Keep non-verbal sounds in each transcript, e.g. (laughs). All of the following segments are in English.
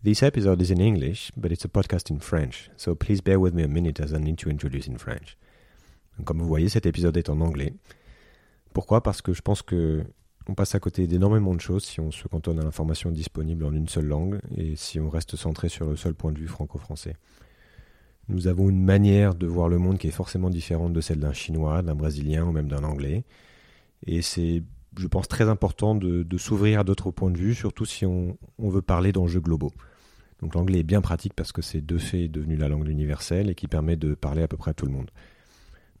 This episode is in English, but it's a podcast in French, so please bear with me a minute as I need to introduce in French. Comme vous voyez, cet épisode est en anglais. Pourquoi? Parce que je pense que on passe à côté d'énormément de choses si on se cantonne à l'information disponible en une seule langue et si on reste centré sur le seul point de vue franco-français. Nous avons une manière de voir le monde qui est forcément différente de celle d'un Chinois, d'un Brésilien ou même d'un Anglais. Et c'est, je pense, très important de, s'ouvrir à d'autres points de vue, surtout si on, veut parler d'enjeux globaux. Donc l'anglais est bien pratique parce que c'est de fait devenu la langue universelle et qui permet de parler à peu près à tout le monde.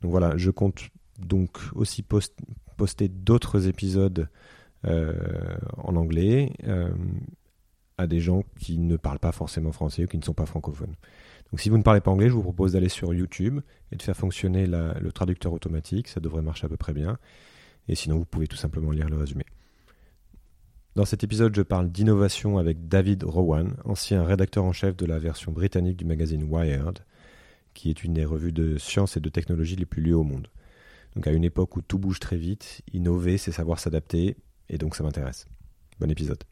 Donc voilà, je compte donc aussi poster d'autres épisodes euh, en anglais euh, à des gens qui ne parlent pas forcément français ou qui ne sont pas francophones. Donc si vous ne parlez pas anglais, je vous propose d'aller sur YouTube et de faire fonctionner le traducteur automatique, ça devrait marcher à peu près bien. Et sinon, vous pouvez tout simplement lire le résumé. Dans cet épisode, je parle d'innovation avec David Rowan, ancien rédacteur en chef de la version britannique du magazine Wired, qui est une des revues de sciences et de technologie les plus lues au monde. Donc à une époque où tout bouge très vite, innover, c'est savoir s'adapter, et donc ça m'intéresse. Bon épisode.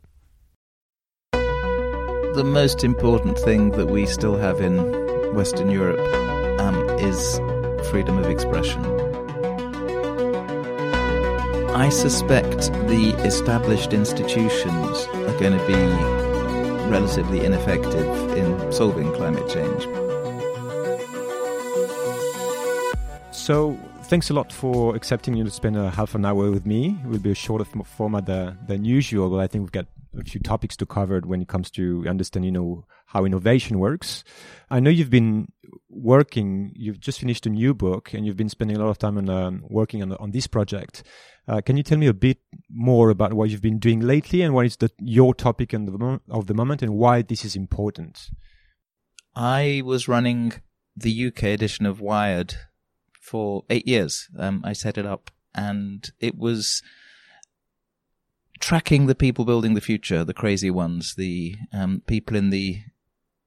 I suspect the established institutions are going to be relatively ineffective in solving climate change. So, thanks a lot for accepting you to spend a half an hour with me. It will be a shorter format than usual, but I think we've got a few topics to cover when it comes to understand, you know, how innovation works. I know you've been working, you've just finished a new book and you've been spending a lot of time on um, working on, on this project. Uh, can you tell me a bit more about what you've been doing lately and what is the, your topic the, of the moment and why this is important? I was running the UK edition of Wired for eight years. Um, I set it up and it was tracking the people building the future, the crazy ones, the um, people in the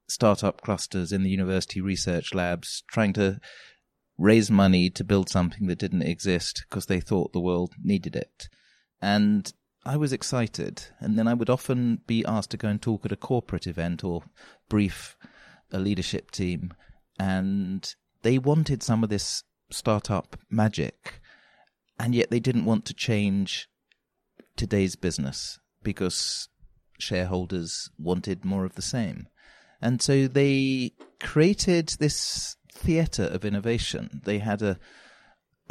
startup clusters, in the university research labs, trying to raise money to build something that didn't exist because they thought the world needed it. And I was excited. And then I would often be asked to go and talk at a corporate event or brief a leadership team. And they wanted some of this startup magic. And yet they didn't want to change today's business because shareholders wanted more of the same. And so they created this theatre of innovation. They had a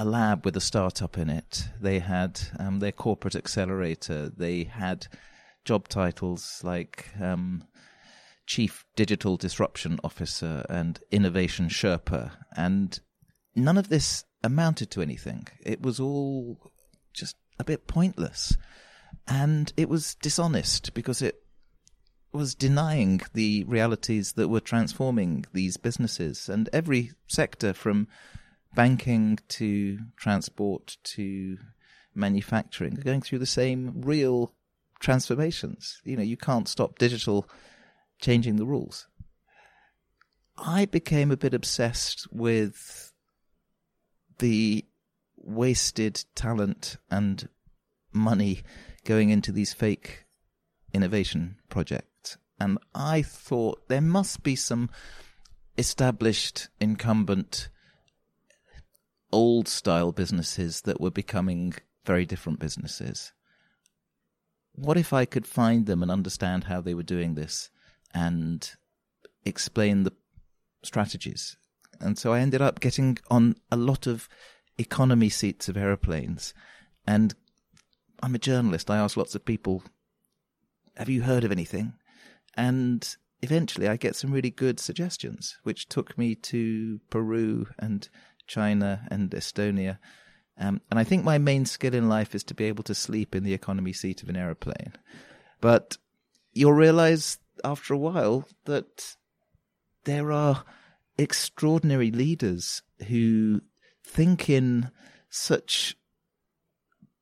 a lab with a startup in it. They had um, their corporate accelerator. They had job titles like um, Chief Digital Disruption Officer and Innovation Sherpa. And none of this amounted to anything. It was all just a bit pointless. And it was dishonest because it was denying the realities that were transforming these businesses and every sector from banking to transport to manufacturing are going through the same real transformations. You know, you can't stop digital changing the rules. I became a bit obsessed with the wasted talent and money going into these fake innovation projects. And I thought there must be some established incumbent old style businesses that were becoming very different businesses. What if I could find them and understand how they were doing this and explain the strategies? And so I ended up getting on a lot of economy seats of aeroplanes and I'm a journalist. I ask lots of people, have you heard of anything? And eventually I get some really good suggestions, which took me to Peru and China and Estonia. Um, and I think my main skill in life is to be able to sleep in the economy seat of an aeroplane. But you'll realize after a while that there are extraordinary leaders who think in such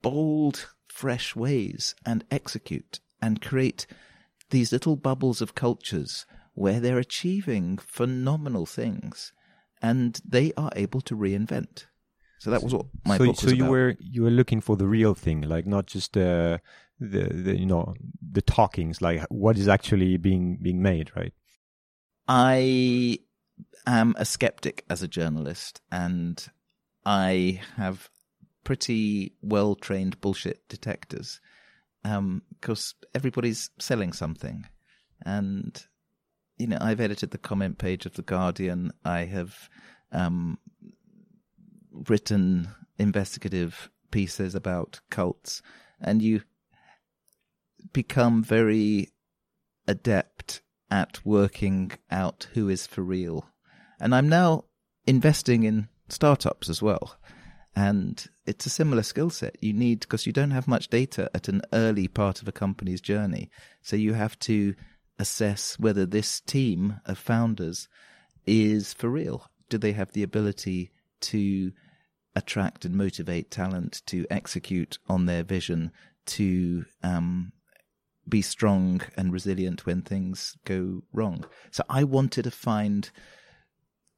bold fresh ways and execute and create these little bubbles of cultures where they're achieving phenomenal things and they are able to reinvent. So that was what my so, book was so you about. were you were looking for the real thing, like not just uh, the the you know the talkings, like what is actually being being made, right? I am a skeptic as a journalist, and I have pretty well trained bullshit detectors. Because um, everybody's selling something, and you know, I've edited the comment page of the Guardian. I have um, written investigative pieces about cults, and you become very adept at working out who is for real. And I'm now investing in startups as well. And it's a similar skill set you need because you don't have much data at an early part of a company's journey. So you have to assess whether this team of founders is for real. Do they have the ability to attract and motivate talent to execute on their vision, to um, be strong and resilient when things go wrong? So I wanted to find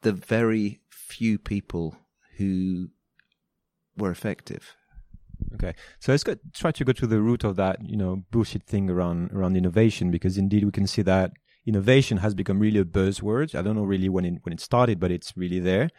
the very few people who were effective. Okay, so let's go, try to go to the root of that, you know, bullshit thing around around innovation, because indeed we can see that innovation has become really a buzzword. I don't know really when it when it started, but it's really there.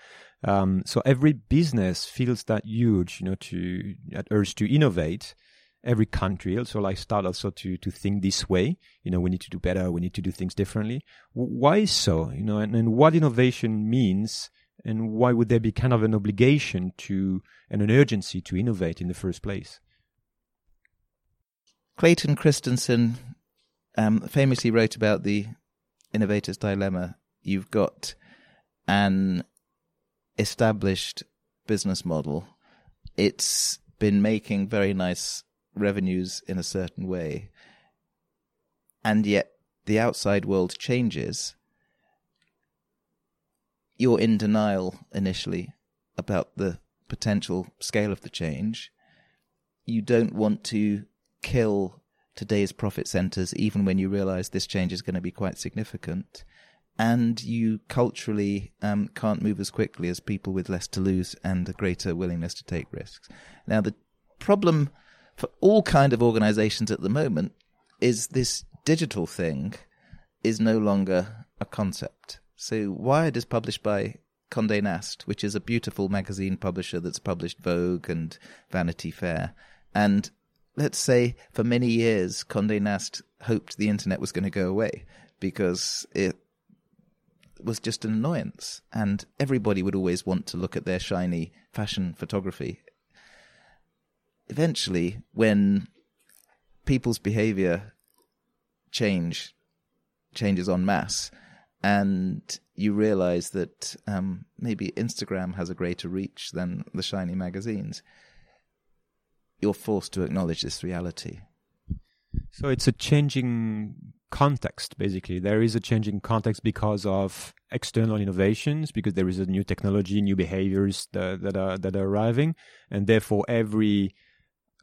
Um, so every business feels that huge, you know, to at urge to innovate. Every country also like start also to to think this way. You know, we need to do better. We need to do things differently. Why so? You know, and, and what innovation means and why would there be kind of an obligation to and an urgency to innovate in the first place? Clayton Christensen um, famously wrote about the innovator's dilemma. You've got an established business model. It's been making very nice revenues in a certain way. And yet the outside world changes you're in denial initially about the potential scale of the change. You don't want to kill today's profit centers, even when you realize this change is going to be quite significant. And you culturally um, can't move as quickly as people with less to lose and a greater willingness to take risks. Now, the problem for all kind of organizations at the moment is this digital thing is no longer a concept. So Wired is published by Condé Nast, which is a beautiful magazine publisher that's published Vogue and Vanity Fair. And let's say for many years, Condé Nast hoped the internet was going to go away because it was just an annoyance. And everybody would always want to look at their shiny fashion photography. Eventually, when people's behavior change, changes en masse, and you realize that um, maybe Instagram has a greater reach than the shiny magazines, you're forced to acknowledge this reality. So it's a changing context, basically. There is a changing context because of external innovations, because there is a new technology, new behaviors that, that are that are arriving, and therefore every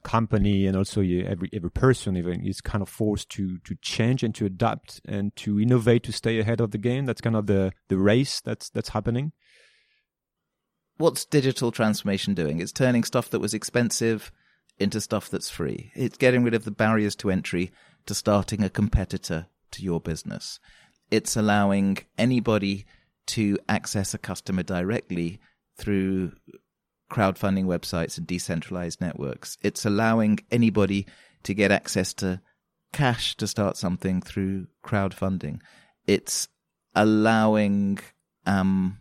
company and also every every person even is kind of forced to to change and to adapt and to innovate to stay ahead of the game. That's kind of the the race that's that's happening. What's digital transformation doing? It's turning stuff that was expensive into stuff that's free. It's getting rid of the barriers to entry to starting a competitor to your business. It's allowing anybody to access a customer directly through crowdfunding websites and decentralized networks. It's allowing anybody to get access to cash to start something through crowdfunding. It's allowing um,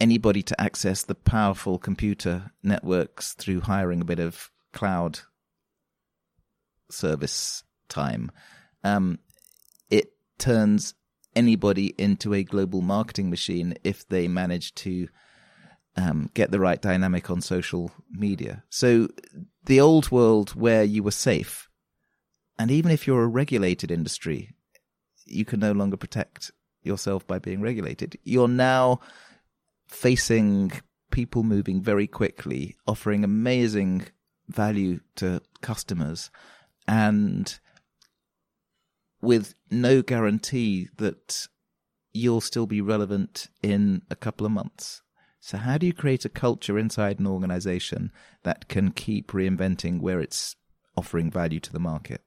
anybody to access the powerful computer networks through hiring a bit of cloud service time. Um, it turns anybody into a global marketing machine if they manage to um, get the right dynamic on social media. So the old world where you were safe, and even if you're a regulated industry, you can no longer protect yourself by being regulated. You're now facing people moving very quickly, offering amazing value to customers, and with no guarantee that you'll still be relevant in a couple of months. So, how do you create a culture inside an organization that can keep reinventing where it's offering value to the market?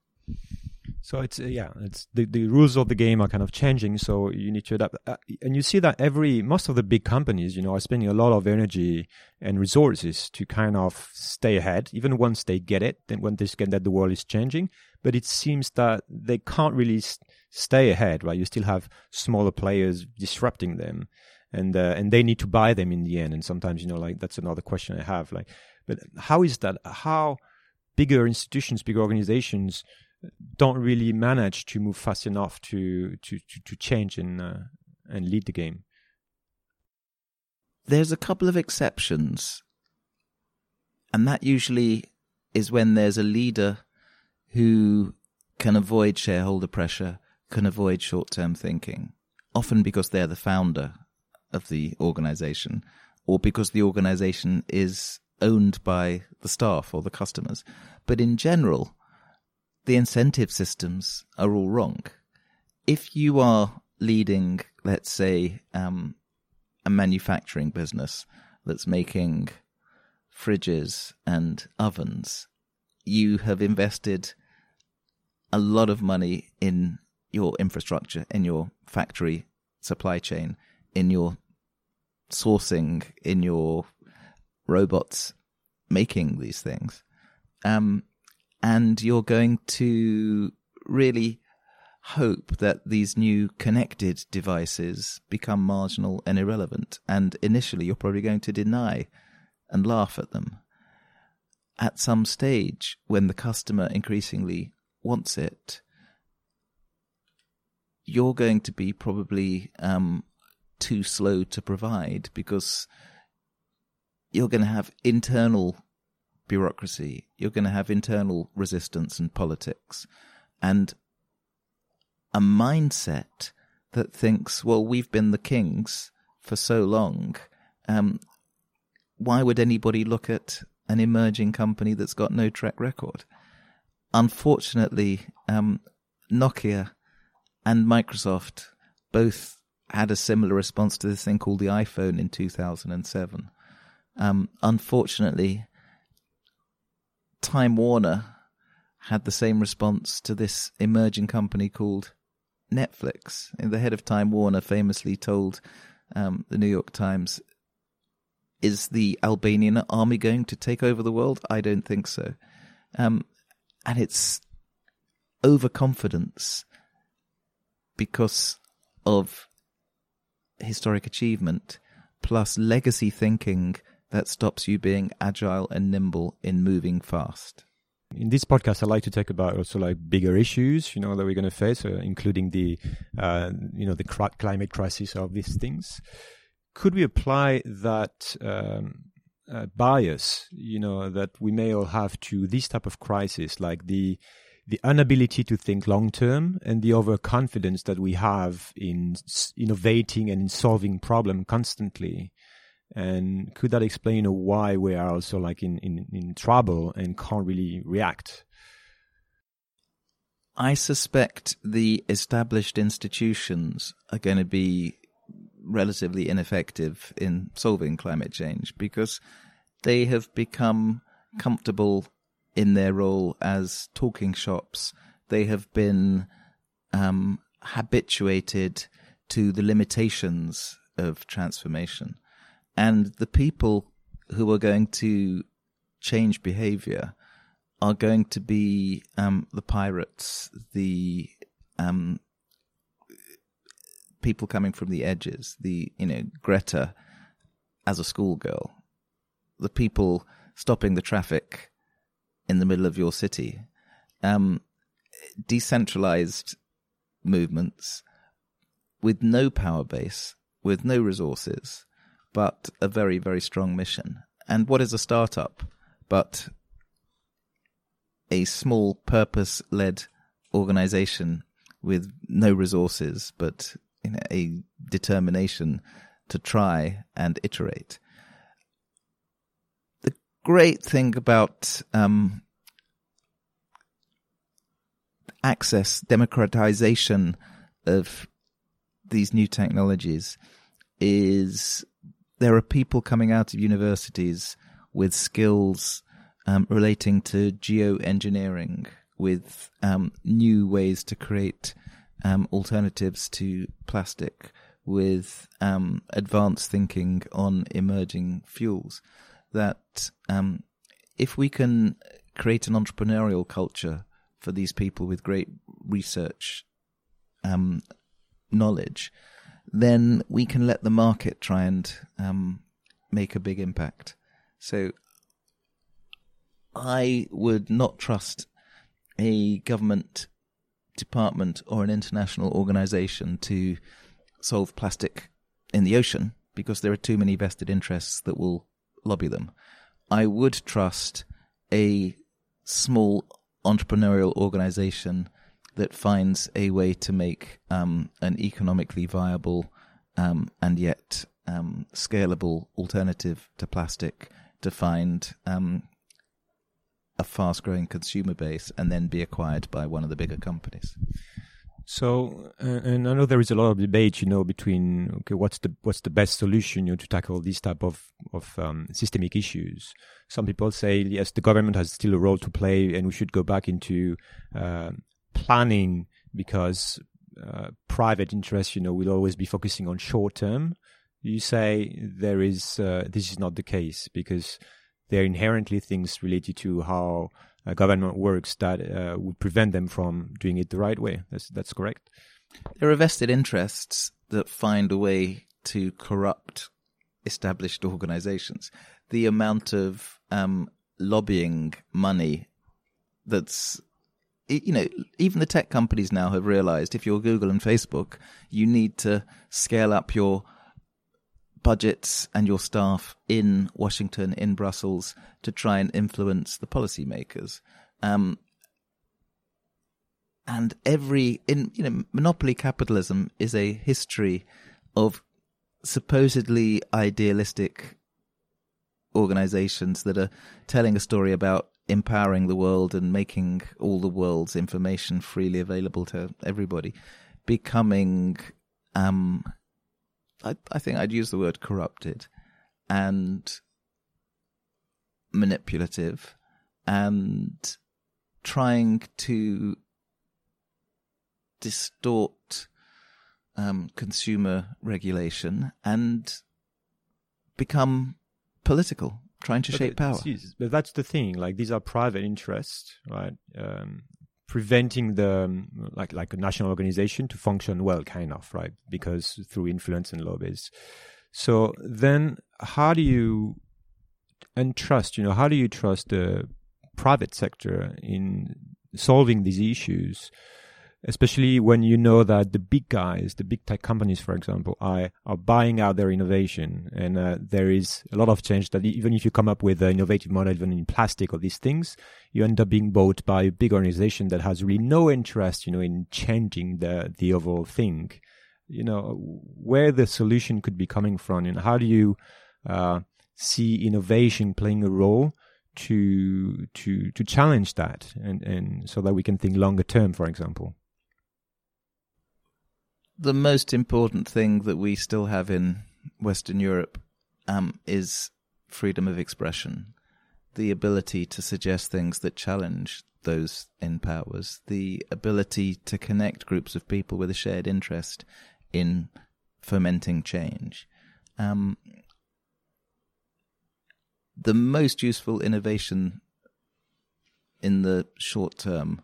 So it's uh, yeah, it's the, the rules of the game are kind of changing. So you need to adapt, uh, and you see that every most of the big companies, you know, are spending a lot of energy and resources to kind of stay ahead, even once they get it, then when they get that the world is changing. But it seems that they can't really stay ahead, right? You still have smaller players disrupting them, and uh, and they need to buy them in the end. And sometimes, you know, like that's another question I have, like, but how is that? How bigger institutions, bigger organizations don't really manage to move fast enough to to to, to change and uh, and lead the game. There's a couple of exceptions, and that usually is when there's a leader who can avoid shareholder pressure, can avoid short-term thinking, often because they're the founder of the organization, or because the organization is owned by the staff or the customers. But in general, the incentive systems are all wrong. If you are leading, let's say, um, a manufacturing business that's making fridges and ovens, you have invested a lot of money in your infrastructure, in your factory supply chain, in your sourcing, in your robots making these things. Um, and you're going to really hope that these new connected devices become marginal and irrelevant. And initially, you're probably going to deny and laugh at them. At some stage, when the customer increasingly wants it, you're going to be probably um, too slow to provide because you're going to have internal bureaucracy. You're going to have internal resistance and politics and a mindset that thinks, well, we've been the kings for so long. Um, why would anybody look at an emerging company that's got no track record? Unfortunately, um, Nokia and Microsoft both had a similar response to this thing called the iPhone in 2007. Um, unfortunately, Time Warner had the same response to this emerging company called Netflix. The head of Time Warner famously told um, the New York Times, "Is the Albanian army going to take over the world? I don't think so." Um, and it's overconfidence because of historic achievement plus legacy thinking that stops you being agile and nimble in moving fast? In this podcast, I like to talk about also like bigger issues, you know, that we're going to face, uh, including the, uh, you know, the cr- climate crisis of these things. Could we apply that um, uh, bias, you know, that we may all have to this type of crisis, like the the inability to think long term and the overconfidence that we have in innovating and in solving problem constantly and could that explain why we are also like in, in, in trouble and can't really react? I suspect the established institutions are going to be relatively ineffective in solving climate change because they have become comfortable in their role as talking shops. They have been um, habituated to the limitations of transformation. And the people who are going to change behavior are going to be um, the pirates, the um, people coming from the edges, the you know Greta as a schoolgirl, the people stopping the traffic in the middle of your city, um, decentralized movements with no power base, with no resources, but a very, very strong mission. And what is a startup but a small purpose led organization with no resources, but you know, a determination to try and iterate. Great thing about um, access, democratization of these new technologies is there are people coming out of universities with skills um, relating to geoengineering, with um, new ways to create um, alternatives to plastic, with um, advanced thinking on emerging fuels. That um, if we can create an entrepreneurial culture for these people with great research um, knowledge, then we can let the market try and um, make a big impact. So I would not trust a government department or an international organization to solve plastic in the ocean because there are too many vested interests that will lobby them. I would trust a small entrepreneurial organization that finds a way to make um, an economically viable um, and yet um, scalable alternative to plastic to find um, a fast growing consumer base and then be acquired by one of the bigger companies. So, uh, and I know there is a lot of debate, you know, between okay, what's the what's the best solution, you know, to tackle these type of of um, systemic issues. Some people say yes, the government has still a role to play, and we should go back into uh, planning because uh, private interests, you know, will always be focusing on short term. You say there is uh, this is not the case because they're inherently things related to how uh, government works that uh, would prevent them from doing it the right way. That's that's correct. There are vested interests that find a way to corrupt established organizations. The amount of um, lobbying money that's you know, even the tech companies now have realized if you're Google and Facebook, you need to scale up your budgets and your staff in Washington, in Brussels, to try and influence the policymakers. Um, and every in you know monopoly capitalism is a history of supposedly idealistic organizations that are telling a story about empowering the world and making all the world's information freely available to everybody becoming um, I, I think I'd use the word corrupted and manipulative and trying to distort um, consumer regulation and become political, trying to but shape power. But that's the thing. Like these are private interests, right? Um, preventing the um, like like a national organization to function well, kind of right, because through influence and lobbies. So then, how do you entrust? You know, how do you trust the private sector in solving these issues? Especially when you know that the big guys, the big tech companies, for example, are, are buying out their innovation. And uh, there is a lot of change that even if you come up with an innovative model, even in plastic or these things, you end up being bought by a big organization that has really no interest, you know, in changing the, the overall thing. You know, where the solution could be coming from and how do you uh, see innovation playing a role to to to challenge that and and so that we can think longer term for example the most important thing that we still have in Western Europe um, is freedom of expression, the ability to suggest things that challenge those in powers, the ability to connect groups of people with a shared interest in fomenting change. Um, the most useful innovation in the short term,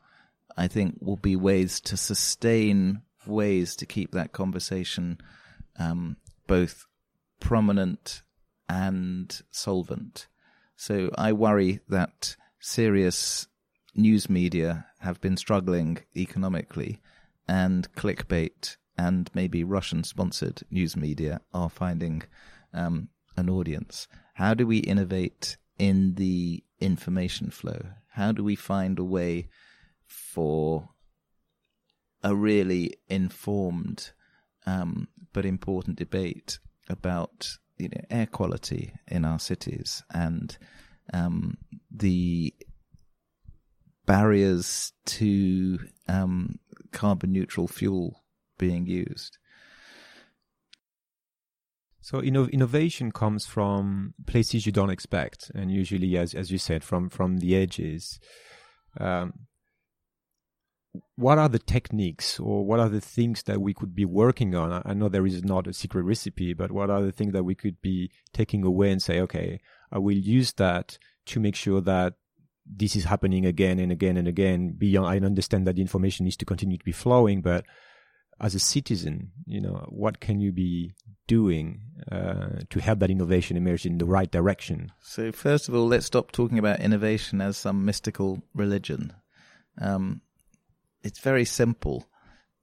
I think, will be ways to sustain ways to keep that conversation um, both prominent and solvent. So I worry that serious news media have been struggling economically, and clickbait and maybe Russian sponsored news media are finding um, an audience. How do we innovate in the information flow? How do we find a way for a really informed um, but important debate about you know air quality in our cities and um, the barriers to um, carbon neutral fuel being used. So inno- innovation comes from places you don't expect, and usually, as as you said, from from the edges. Um, what are the techniques or what are the things that we could be working on? I know there is not a secret recipe, but what are the things that we could be taking away and say, okay, I will use that to make sure that this is happening again and again and again. Beyond, I understand that the information needs to continue to be flowing, but as a citizen, you know, what can you be doing uh, to help that innovation emerge in the right direction? So, first of all, let's stop talking about innovation as some mystical religion. Um, it's very simple.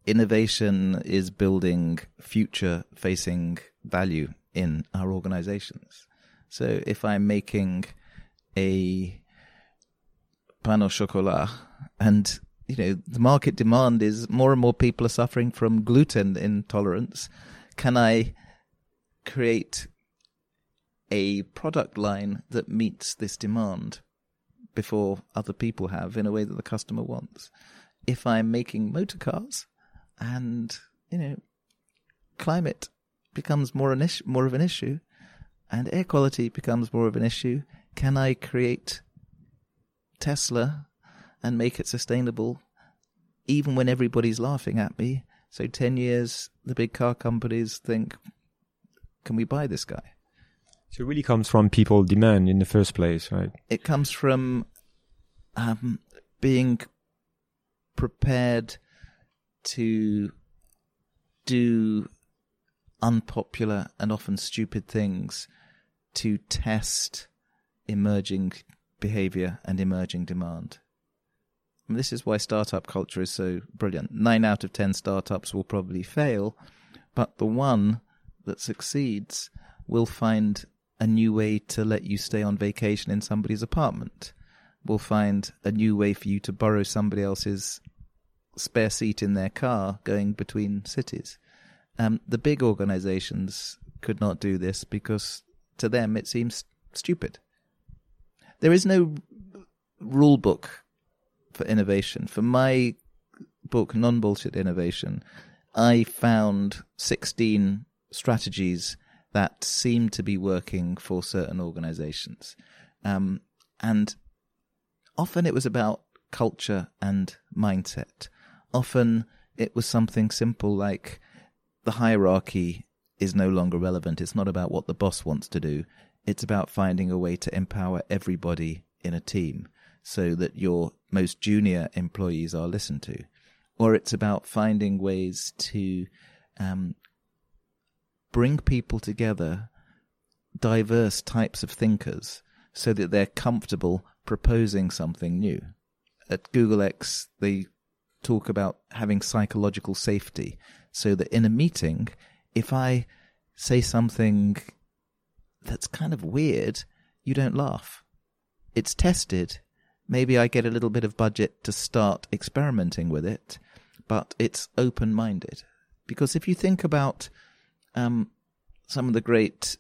Innovation is building future facing value in our organizations. So if I'm making a pain au chocolat and you know the market demand is more and more people are suffering from gluten intolerance, can I create a product line that meets this demand before other people have in a way that the customer wants? If I'm making motor cars and, you know, climate becomes more an more of an issue and air quality becomes more of an issue, can I create Tesla and make it sustainable even when everybody's laughing at me? So 10 years, the big car companies think, can we buy this guy? So it really comes from people demand in the first place, right? It comes from um, being prepared to do unpopular and often stupid things to test emerging behavior and emerging demand. And this is why startup culture is so brilliant. Nine out of ten startups will probably fail, but the one that succeeds will find a new way to let you stay on vacation in somebody's apartment will find a new way for you to borrow somebody else's spare seat in their car going between cities. Um, the big organizations could not do this because to them it seems stupid. There is no rule book for innovation. For my book, Non Bullshit Innovation, I found 16 strategies that seem to be working for certain organizations. Um, and often it was about culture and mindset. Often it was something simple like the hierarchy is no longer relevant. It's not about what the boss wants to do. It's about finding a way to empower everybody in a team so that your most junior employees are listened to. Or it's about finding ways to um, bring people together, diverse types of thinkers, so that they're comfortable proposing something new. At Google X, they talk about having psychological safety so that in a meeting, if I say something that's kind of weird, you don't laugh. It's tested. Maybe I get a little bit of budget to start experimenting with it, but it's open minded. Because if you think about um, some of the great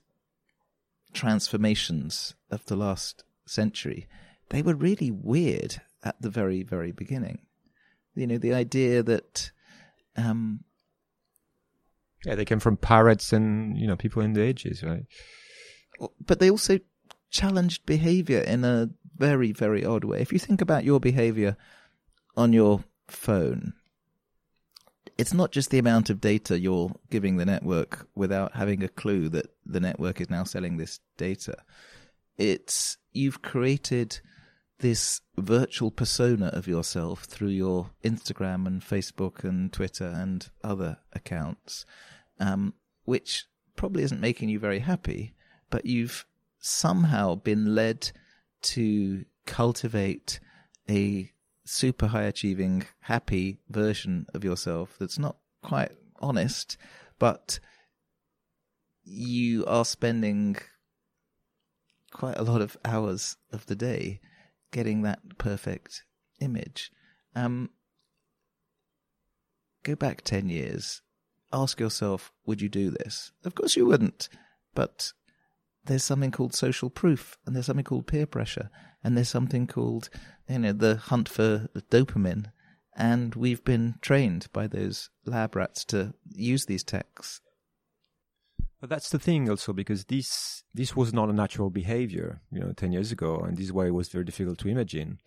transformations of the last century, they were really weird at the very, very beginning. You know, the idea that, um, yeah, they came from pirates and you know people in the ages, right? But they also challenged behavior in a very, very odd way. If you think about your behavior on your phone, it's not just the amount of data you're giving the network without having a clue that the network is now selling this data. It's you've created this virtual persona of yourself through your Instagram and Facebook and Twitter and other accounts, um, which probably isn't making you very happy, but you've somehow been led to cultivate a super high achieving, happy version of yourself that's not quite honest, but you are spending quite a lot of hours of the day getting that perfect image. Um, go back 10 years, ask yourself, would you do this? Of course you wouldn't, but there's something called social proof, and there's something called peer pressure, and there's something called, you know, the hunt for dopamine. And we've been trained by those lab rats to use these techs. But that's the thing also because this this was not a natural behavior, you know, ten years ago, and this is why it was very difficult to imagine.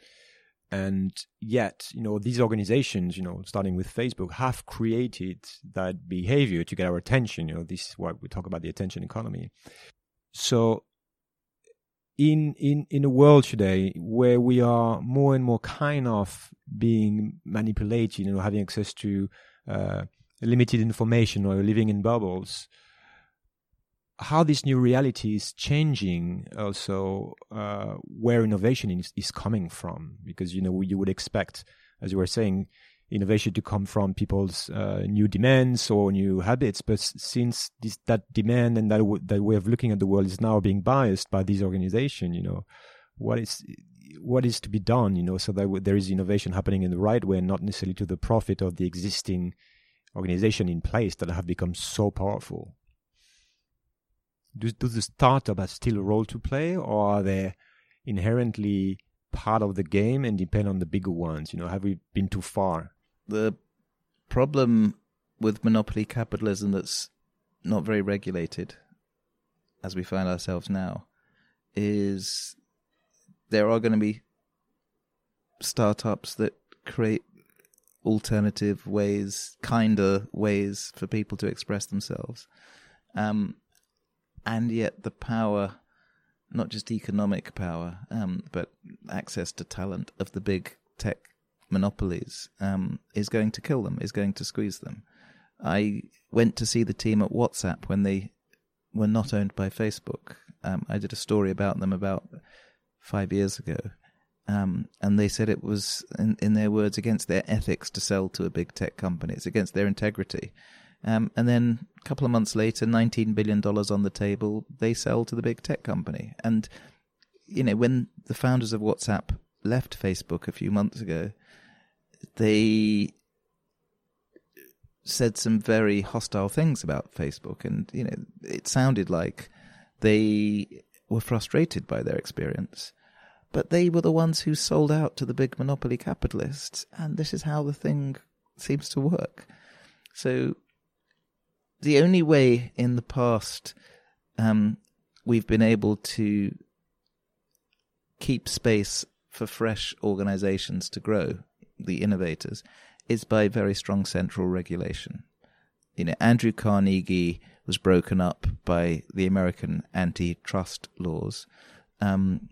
And yet, you know, these organizations, you know, starting with Facebook, have created that behavior to get our attention. You know, this is why we talk about the attention economy. So in in in a world today where we are more and more kind of being manipulated, you know, having access to uh, limited information or living in bubbles, how this new reality is changing also uh, where innovation is, is coming from. Because you know you would expect as you were saying innovation to come from people's uh, new demands or new habits. But since this that demand and that w- that way of looking at the world is now being biased by these organizations you know what is what is to be done you know so that there is innovation happening in the right way and not necessarily to the profit of the existing organization in place that have become so powerful do, do the startup have still a role to play, or are they inherently part of the game and depend on the bigger ones? You know, have we been too far? The problem with monopoly capitalism that's not very regulated, as we find ourselves now, is there are going to be startups that create alternative ways, kinder ways for people to express themselves. Um, and yet the power, not just economic power, um, but access to talent of the big tech monopolies um, is going to kill them, is going to squeeze them. I went to see the team at WhatsApp when they were not owned by Facebook. Um, I did a story about them about five years ago. Um, and they said it was, in, in their words, against their ethics to sell to a big tech company. It's against their integrity. Um, and then a couple of months later, $19 billion on the table, they sell to the big tech company. And, you know, when the founders of WhatsApp left Facebook a few months ago, they said some very hostile things about Facebook. And, you know, it sounded like they were frustrated by their experience. But they were the ones who sold out to the big monopoly capitalists. And this is how the thing seems to work. So the only way in the past um, we've been able to keep space for fresh organizations to grow, the innovators, is by very strong central regulation. You know, Andrew Carnegie was broken up by the American antitrust laws. Um,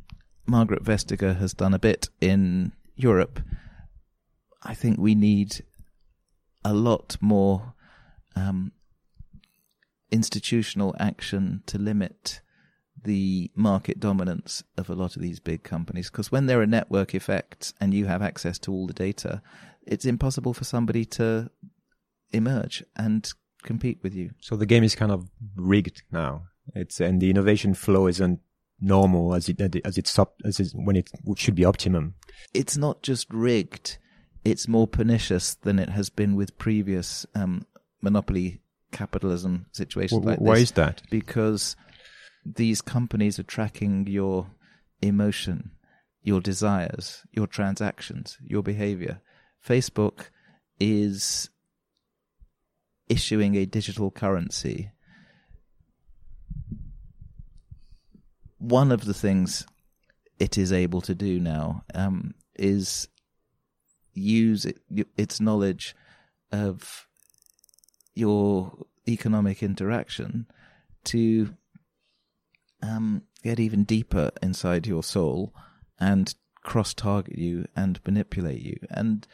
Margrethe Vestager has done a bit in Europe. I think we need a lot more um, institutional action to limit the market dominance of a lot of these big companies. Because when there are network effects and you have access to all the data, it's impossible for somebody to emerge and compete with you. So the game is kind of rigged now. It's and the innovation flow isn't normal as it as it's as it, when it should be optimum. It's not just rigged; it's more pernicious than it has been with previous um, monopoly capitalism situations like why is that? Because these companies are tracking your emotion, your desires, your transactions, your behavior. Facebook is issuing a digital currency. One of the things it is able to do now um, is use it, its knowledge of your economic interaction to um, get even deeper inside your soul and cross target you and manipulate you. And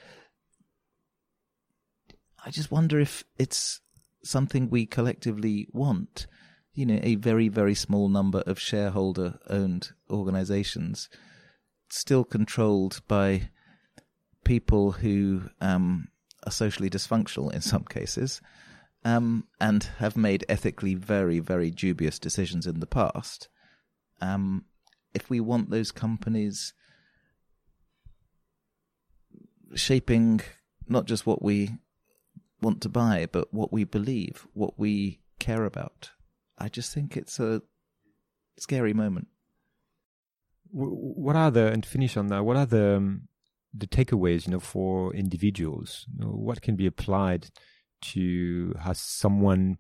I just wonder if it's something we collectively want. You know, a very, very small number of shareholder owned organizations still controlled by people who um, are socially dysfunctional in some cases um, and have made ethically very, very dubious decisions in the past. Um, if we want those companies shaping not just what we want to buy, but what we believe, what we care about, I just think it's a scary moment. What are the and finish on that? What are the um, the takeaways, you know, for individuals? You know, what can be applied to has someone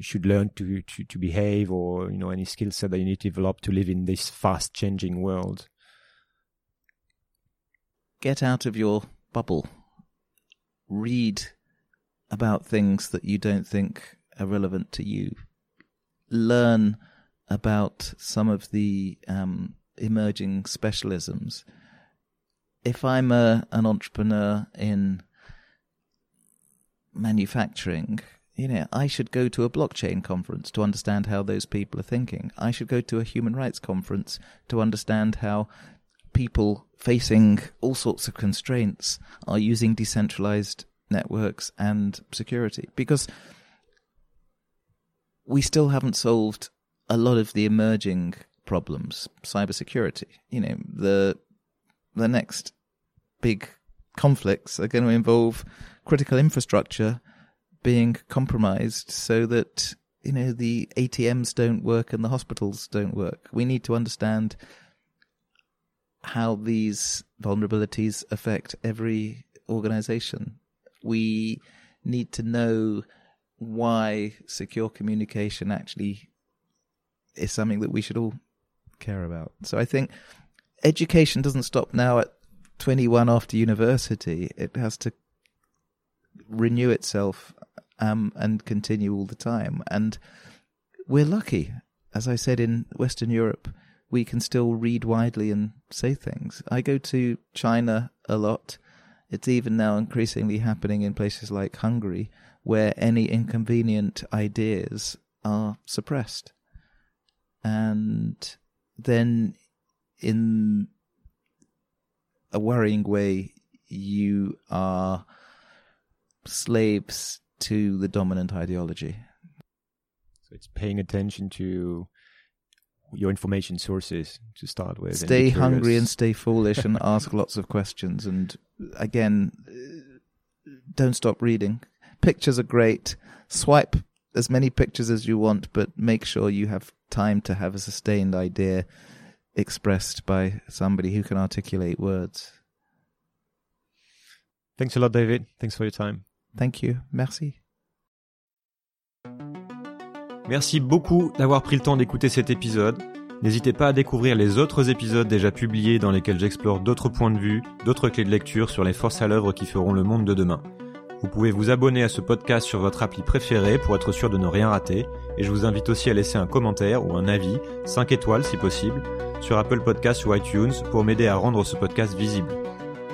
should learn to, to, to behave or, you know, any skill set that you need to develop to live in this fast changing world? Get out of your bubble. Read about things that you don't think are relevant to you. Learn about some of the um, emerging specialisms. If I'm a, an entrepreneur in manufacturing, you know, I should go to a blockchain conference to understand how those people are thinking. I should go to a human rights conference to understand how people facing all sorts of constraints are using decentralized networks and security because we still haven't solved a lot of the emerging problems, cybersecurity. You know, the the next big conflicts are going to involve critical infrastructure being compromised so that you know the ATMs don't work and the hospitals don't work. We need to understand how these vulnerabilities affect every organization. We need to know why secure communication actually is something that we should all care about. So I think education doesn't stop now at 21 after university. It has to renew itself um, and continue all the time. And we're lucky. As I said, in Western Europe, we can still read widely and say things. I go to China a lot. It's even now increasingly happening in places like Hungary, where any inconvenient ideas are suppressed. And then, in a worrying way, you are slaves to the dominant ideology. So it's paying attention to your information sources to start with. Stay hungry and stay foolish and (laughs) ask lots of questions. And uh, again, uh, don't stop reading. Pictures are great. Swipe as many pictures as you want, but make sure you have time to have a sustained idea expressed by somebody who can articulate words. Thanks a lot, David. Thanks for your time. Thank you. Merci. Merci beaucoup d'avoir pris le temps d'écouter cet épisode. N'hésitez pas à découvrir les autres épisodes déjà publiés dans lesquels j'explore d'autres points de vue, d'autres clés de lecture sur les forces à l'œuvre qui feront le monde de demain. Vous pouvez vous abonner à ce podcast sur votre appli préférée pour être sûr de ne rien rater, et je vous invite aussi à laisser un commentaire ou un avis, 5 étoiles si possible, sur Apple Podcasts ou iTunes pour m'aider à rendre ce podcast visible.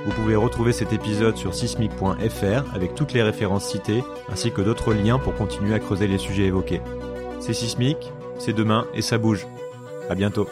Vous pouvez retrouver cet épisode sur sismic.fr avec toutes les références citées ainsi que d'autres liens pour continuer à creuser les sujets évoqués. C'est Sismic, c'est demain et ça bouge. À bientôt.